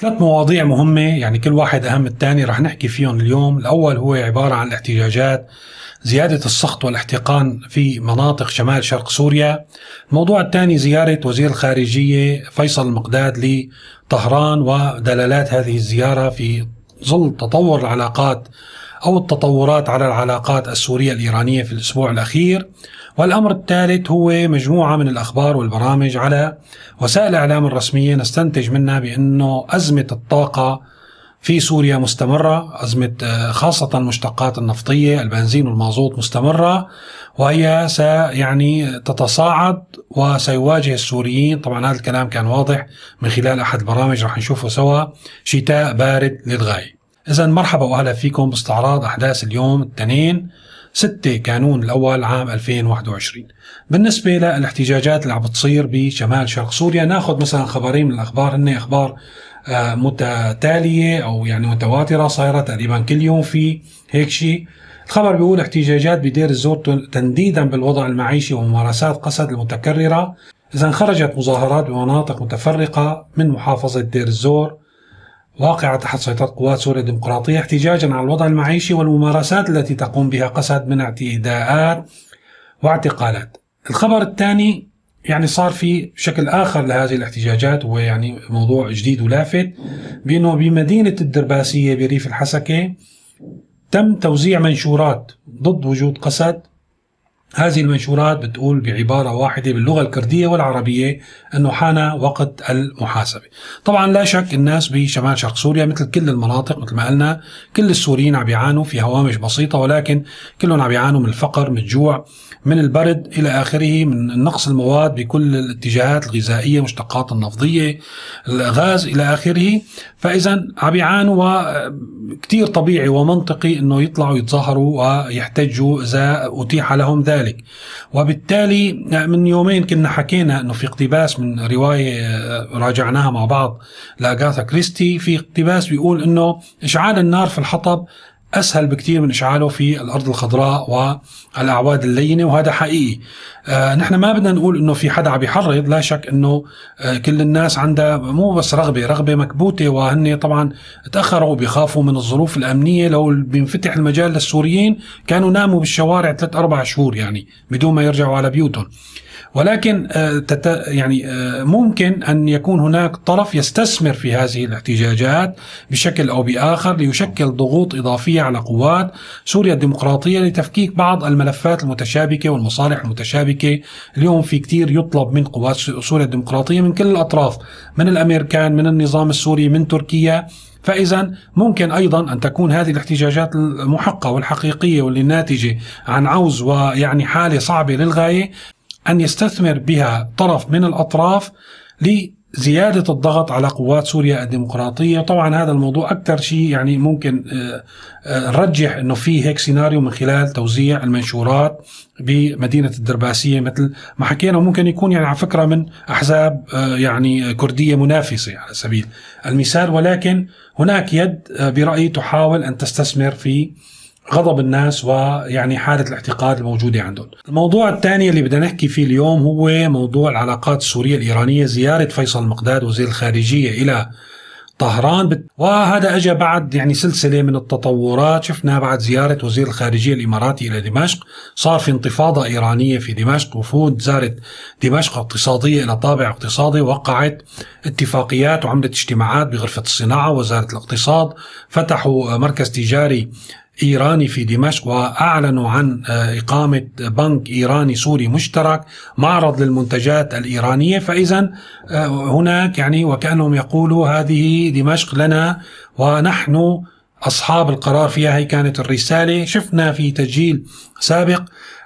ثلاث مواضيع مهمة يعني كل واحد أهم الثاني رح نحكي فيهم اليوم. الأول هو عبارة عن الاحتجاجات زيادة السخط والاحتقان في مناطق شمال شرق سوريا. الموضوع الثاني زيارة وزير الخارجية فيصل المقداد لطهران ودلالات هذه الزيارة في ظل تطور العلاقات أو التطورات على العلاقات السورية الإيرانية في الأسبوع الأخير. والأمر الثالث هو مجموعة من الأخبار والبرامج على وسائل الإعلام الرسمية نستنتج منها بأنه أزمة الطاقة في سوريا مستمرة أزمة آه، خاصة المشتقات النفطية البنزين والمازوت مستمرة وهي يعني تتصاعد وسيواجه السوريين. طبعا هذا الكلام كان واضح من خلال أحد البرامج رح نشوفه سوا. شتاء بارد للغاية. إذا مرحبا وأهلا فيكم باستعراض أحداث اليوم الاثنين 6 كانون الأول عام 2021 بالنسبة للاحتجاجات اللي عم بتصير بشمال شرق سوريا ناخذ مثلا خبرين من الأخبار. هن أخبار آه، متتالية أو يعني متواترة صايرة تقريبا كل يوم في هيك شيء. الخبر بيقول احتجاجات بدير الزور تنديدا بالوضع المعيشي وممارسات قسد المتكررة. إذا خرجت مظاهرات بمناطق متفرقة من محافظة دير الزور. واقعة تحت سيطرة قوات سوريا الديمقراطية احتجاجا على الوضع المعيشي والممارسات التي تقوم بها قسد من اعتداءات واعتقالات. الخبر الثاني يعني صار في شكل آخر لهذه الاحتجاجات وهو يعني موضوع جديد ولافت بأنه بمدينة الدرباسية بريف الحسكة تم توزيع منشورات ضد وجود قسد هذه المنشورات بتقول بعبارة واحدة باللغة الكردية والعربية أنه حان وقت المحاسبة. طبعا لا شك الناس بشمال شرق سوريا مثل كل المناطق مثل ما قلنا كل السوريين عم يعانوا في هوامش بسيطة ولكن كلهم عم يعانوا من الفقر من الجوع من البرد إلى آخره من نقص المواد بكل الاتجاهات الغذائية مشتقات النفضية الغاز إلى آخره. فإذا عم يعانوا وكتير طبيعي ومنطقي أنه يطلعوا يتظاهروا ويحتجوا إذا أتيح لهم ذلك وبالتالي من يومين كنا حكينا أنه في اقتباس من رواية راجعناها مع بعض لأغاثا كريستي في اقتباس بيقول أنه إشعال النار في الحطب أسهل بكثير من إشعاله في الأرض الخضراء والأعواد اللينة وهذا حقيقي. آه نحن ما بدنا نقول إنه في حدا عم يحرض لا شك إنه آه كل الناس عندها مو بس رغبة رغبة مكبوتة وهن طبعا تأخروا بيخافوا من الظروف الأمنية. لو بينفتح المجال للسوريين كانوا ناموا بالشوارع ثلاث أربع شهور يعني بدون ما يرجعوا على بيوتهم. ولكن آه، يعني آه، ممكن أن يكون هناك طرف يستثمر في هذه الاحتجاجات بشكل أو بآخر ليشكل ضغوط إضافية على قوات سوريا الديمقراطية لتفكيك بعض الملفات المتشابكة والمصالح المتشابكة. اليوم في كثير يطلب من قوات سوريا الديمقراطية من كل الأطراف من الأمريكان من النظام السوري من تركيا. فإذا ممكن أيضا أن تكون هذه الاحتجاجات المحقة والحقيقية واللي ناتجة عن عوز ويعني حالة صعبة للغاية. أن يستثمر بها طرف من الأطراف لزيادة الضغط على قوات سوريا الديمقراطية. طبعا هذا الموضوع أكثر شيء يعني ممكن آه، آه، نرجح أنه في هيك سيناريو من خلال توزيع المنشورات بمدينة الدرباسية مثل ما حكينا. ممكن يكون يعني على فكرة من أحزاب آه، يعني كردية منافسة على سبيل المثال. ولكن هناك يد برأيي تحاول أن تستثمر في غضب الناس ويعني حالة الاحتقاد الموجودة عندهم. الموضوع الثاني اللي بدنا نحكي فيه اليوم هو موضوع العلاقات السورية الإيرانية زيارة فيصل مقداد وزير الخارجية إلى طهران. وهذا اجى بعد يعني سلسلة من التطورات. شفنا بعد زيارة وزير الخارجية الإماراتي إلى دمشق. صار في انتفاضة إيرانية في دمشق وفود زارت دمشق اقتصادية إلى طابع اقتصادي وقعت اتفاقيات وعملت اجتماعات بغرفة الصناعة وزاره الاقتصاد. فتحوا مركز تجاري إيراني في دمشق وأعلنوا عن آه، إقامة بنك إيراني سوري مشترك معرض للمنتجات الإيرانية. فإذا آه، هناك يعني وكأنهم يقولوا هذه دمشق لنا ونحن أصحاب القرار فيها هي كانت الرسالة. شفنا في تسجيل سابق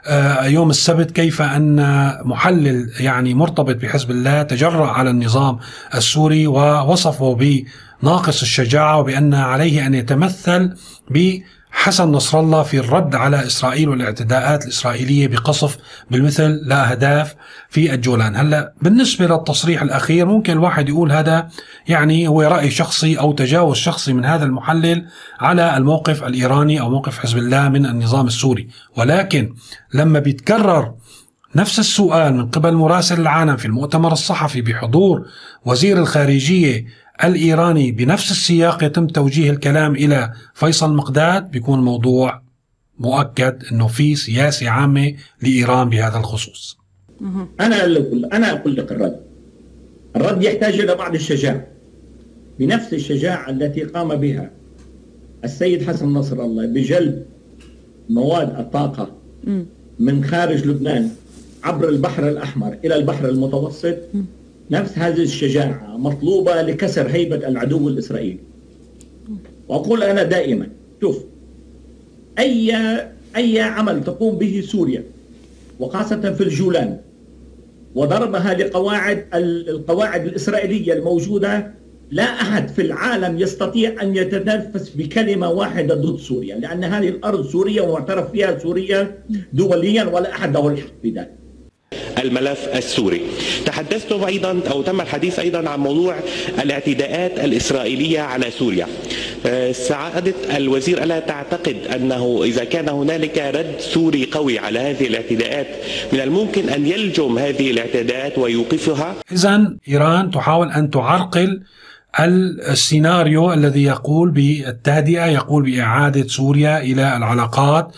آه، يوم السبت كيف أن محلل يعني مرتبط بحزب الله تجرأ على النظام السوري ووصفه بناقص الشجاعة وبأن عليه أن يتمثل ب حسن نصر الله في الرد على إسرائيل والاعتداءات الإسرائيلية بقصف بالمثل لاهداف في الجولان، هلا بالنسبة للتصريح الأخير ممكن الواحد يقول هذا يعني هو رأي شخصي أو تجاوز شخصي من هذا المحلل على الموقف الإيراني أو موقف حزب الله من النظام السوري، ولكن لما بيتكرر نفس السؤال من قبل مراسل العالم في المؤتمر الصحفي بحضور وزير الخارجية الإيراني بنفس السياق يتم توجيه الكلام إلى فيصل مقداد بيكون موضوع مؤكد أنه في سياسة عامة لإيران بهذا الخصوص. أنا أقول أنا أقول لك الرد. الرد يحتاج إلى بعض الشجاعة. بنفس الشجاعة التي قام بها السيد حسن نصر الله بجلب مواد الطاقة من خارج لبنان عبر البحر الأحمر إلى البحر المتوسط نفس هذه الشجاعة مطلوبة لكسر هيبة العدو الإسرائيلي. وأقول أنا دائما شوف أي أي عمل تقوم به سوريا وخاصة في الجولان وضربها لقواعد القواعد الإسرائيلية الموجودة لا أحد في العالم يستطيع أن يتنفس بكلمة واحدة ضد سوريا لأن هذه الأرض سورية ومعترف فيها سوريا دوليا ولا أحد له الحق بذلك الملف السوري. تحدثتم أيضا أو تم الحديث أيضا عن موضوع الاعتداءات الإسرائيلية على سوريا. أه، سعادة الوزير ألا تعتقد أنه إذا كان هنالك رد سوري قوي على هذه الاعتداءات من الممكن أن يلجم هذه الاعتداءات ويوقفها؟ إذا إيران تحاول أن تعرقل السيناريو الذي يقول بالتهدئة يقول بإعادة سوريا إلى العلاقات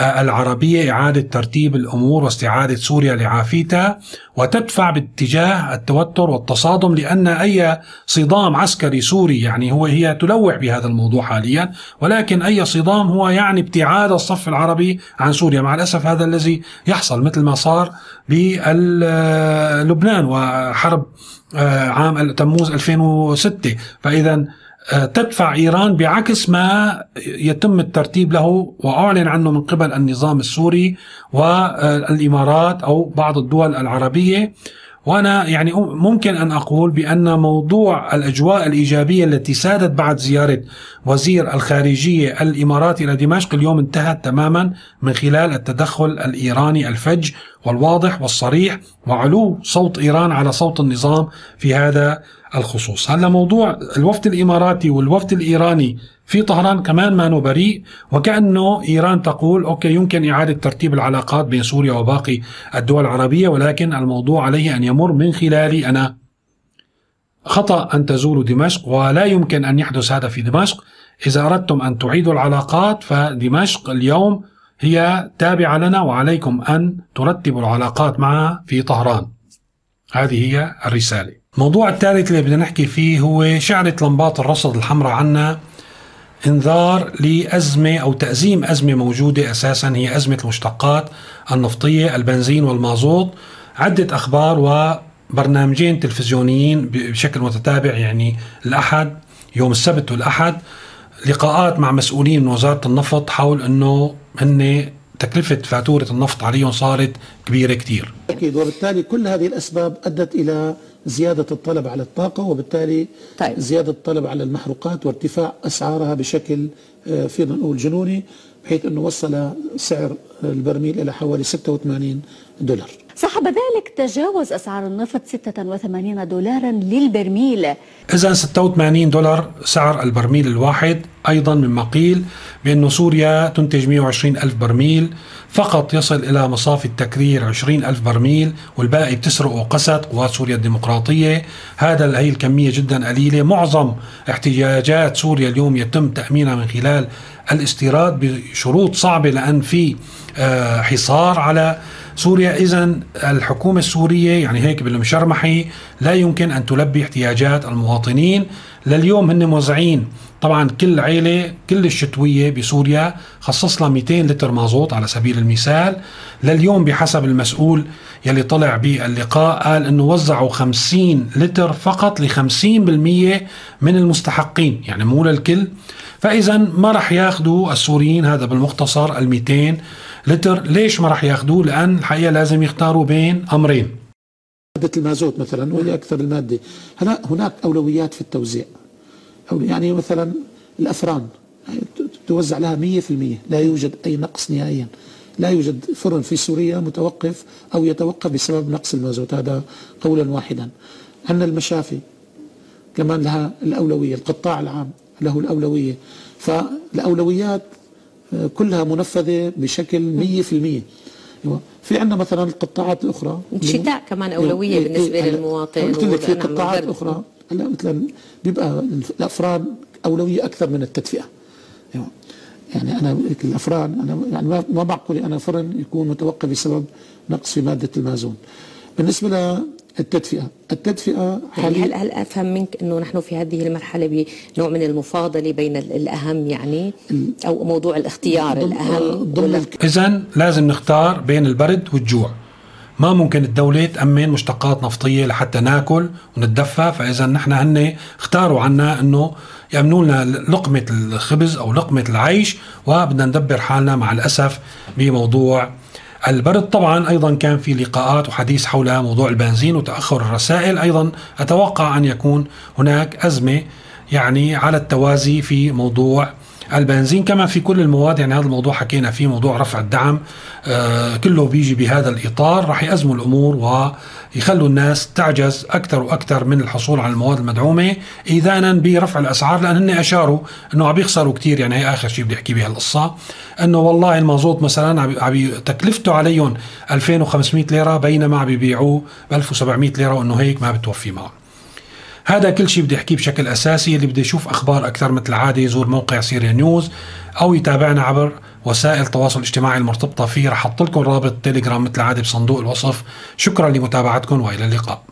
العربية إعادة ترتيب الأمور واستعادة سوريا لعافيتها وتدفع باتجاه التوتر والتصادم لأن أي صدام عسكري سوري يعني هو هي تلوح بهذا الموضوع حاليا ولكن أي صدام هو يعني ابتعاد الصف العربي عن سوريا. مع الأسف هذا الذي يحصل مثل ما صار بلبنان وحرب آه، عام تموز 2006 فإذا آه، تدفع إيران بعكس ما يتم الترتيب له وأعلن عنه من قبل النظام السوري والإمارات أو بعض الدول العربية. وأنا يعني ممكن أن أقول بأن موضوع الأجواء الإيجابية التي سادت بعد زيارة وزير الخارجية الاماراتي إلى دمشق اليوم انتهت تماما من خلال التدخل الإيراني الفج والواضح والصريح وعلو صوت إيران على صوت النظام في هذا الخصوص. هلا موضوع الوفد الإماراتي والوفد الإيراني في طهران كمان ما بريء وكأنه إيران تقول أوكي يمكن إعادة ترتيب العلاقات بين سوريا وباقي الدول العربية ولكن الموضوع عليه أن يمر من خلالي أنا. خطأ أن تزوروا دمشق ولا يمكن أن يحدث هذا في دمشق. إذا أردتم أن تعيدوا العلاقات فدمشق اليوم هي تابعة لنا وعليكم أن ترتبوا العلاقات معها في طهران. هذه هي الرسالة. الموضوع الثالث اللي بدنا نحكي فيه هو شعلة لمبات الرصد الحمراء عنا انذار لأزمة أو تأزيم أزمة موجودة أساسا هي أزمة المشتقات النفطية البنزين والمازوت. عدة أخبار وبرنامجين تلفزيونيين بشكل متتابع يعني الأحد يوم السبت والأحد لقاءات مع مسؤولين من وزارة النفط حول أنه هن تكلفة فاتورة النفط عليهم صارت كبيرة كتير. أكيد وبالتالي كل هذه الأسباب أدت إلى زيادة الطلب على الطاقة وبالتالي طيب. زيادة الطلب على المحروقات وارتفاع أسعارها بشكل آه، فينا نقول جنوني بحيث أنه وصل سعر البرميل إلى حوالي 86 دولار صاحب ذلك تجاوز أسعار النفط 86 دولارا للبرميل. إذا 86 دولار سعر البرميل الواحد. أيضا مما قيل بأن سوريا تنتج 120 ألف برميل. فقط يصل إلى مصافي التكرير 20 ألف برميل والباقي بتسرقه قسد قوات سوريا الديمقراطية. هذا هي الكمية جدا قليلة. معظم احتياجات سوريا اليوم يتم تأمينها من خلال الاستيراد بشروط صعبة لأن في آه، حصار على سوريا إذا الحكومة السورية يعني هيك بالمشرمحي لا يمكن أن تلبي احتياجات المواطنين. لليوم هن موزعين. طبعا كل عيلة كل الشتوية بسوريا خصص لها 200 لتر مازوت على سبيل المثال. لليوم بحسب المسؤول يلي طلع باللقاء قال إنه وزعوا 50 لتر فقط ل 50% من المستحقين يعني مو للكل. فاذا ما راح ياخذوا السوريين هذا بالمختصر ال 200 لتر ليش ما راح ياخذوه لأن الحقيقة لازم يختاروا بين أمرين. مادة المازوت مثلا وهي أكثر المادة. هنا هناك أولويات في التوزيع. أو يعني مثلا الأفران توزع لها 100% لا يوجد أي نقص نهائيا. لا يوجد فرن في سوريا متوقف أو يتوقف بسبب نقص المازوت. هذا قولا واحدا. عندنا المشافي كمان لها الأولوية القطاع العام له الأولوية. فالأولويات آه، كلها منفذة بشكل 100% في عندنا مثلا القطاعات الأخرى الشتاء كمان أولوية بالنسبة إيه للمواطن قلت لك في قطاعات أخرى. هلا مثلا بيبقى الافران أولوية أكثر من التدفئة. يعني أنا الافران أنا يعني ما معقول أنا فرن يكون متوقف بسبب نقص في مادة المازون. بالنسبة للتدفئه التدفئة يعني هل هل أفهم منك إنه نحن في هذه المرحلة بنوع من المفاضلة بين الأهم يعني أو موضوع الاختيار الأهم اذا لازم نختار بين البرد والجوع. ما ممكن الدولة تأمن مشتقات نفطية لحتى ناكل ونتدفى فإذا نحن هن اختاروا عنا أنه يأمنوا لنا لقمة الخبز أو لقمة العيش وبدنا ندبر حالنا مع الأسف بموضوع البرد طبعا أيضا كان في لقاءات وحديث حول موضوع البنزين وتأخر الرسائل. أيضا أتوقع أن يكون هناك أزمة يعني على التوازي في موضوع البنزين كما في كل المواد يعني هذا الموضوع حكينا فيه موضوع رفع الدعم آه كله بيجي بهذا الإطار. راح يأزموا الأمور ويخلوا الناس تعجز أكثر وأكثر من الحصول على المواد المدعومة إذانا برفع الأسعار لأن هن أشاروا أنه عم يخسروا كثير يعني هي آخر شيء بدي أحكي بهالقصة أنه والله المازوت مثلا عم تكلفته عليهم 2500 ليرة بينما عم بيبيعوه ب 1700 ليرة وأنه هيك ما بتوفي معه هذا كل شيء بدي احكيه بشكل أساسي. اللي بده يشوف أخبار أكثر مثل العاده يزور موقع سيريا نيوز أو يتابعنا عبر وسائل التواصل الاجتماعي المرتبطة فيه. رح أحط لكم رابط تليجرام مثل العاده بصندوق الوصف. شكرا لمتابعتكم وإلى اللقاء.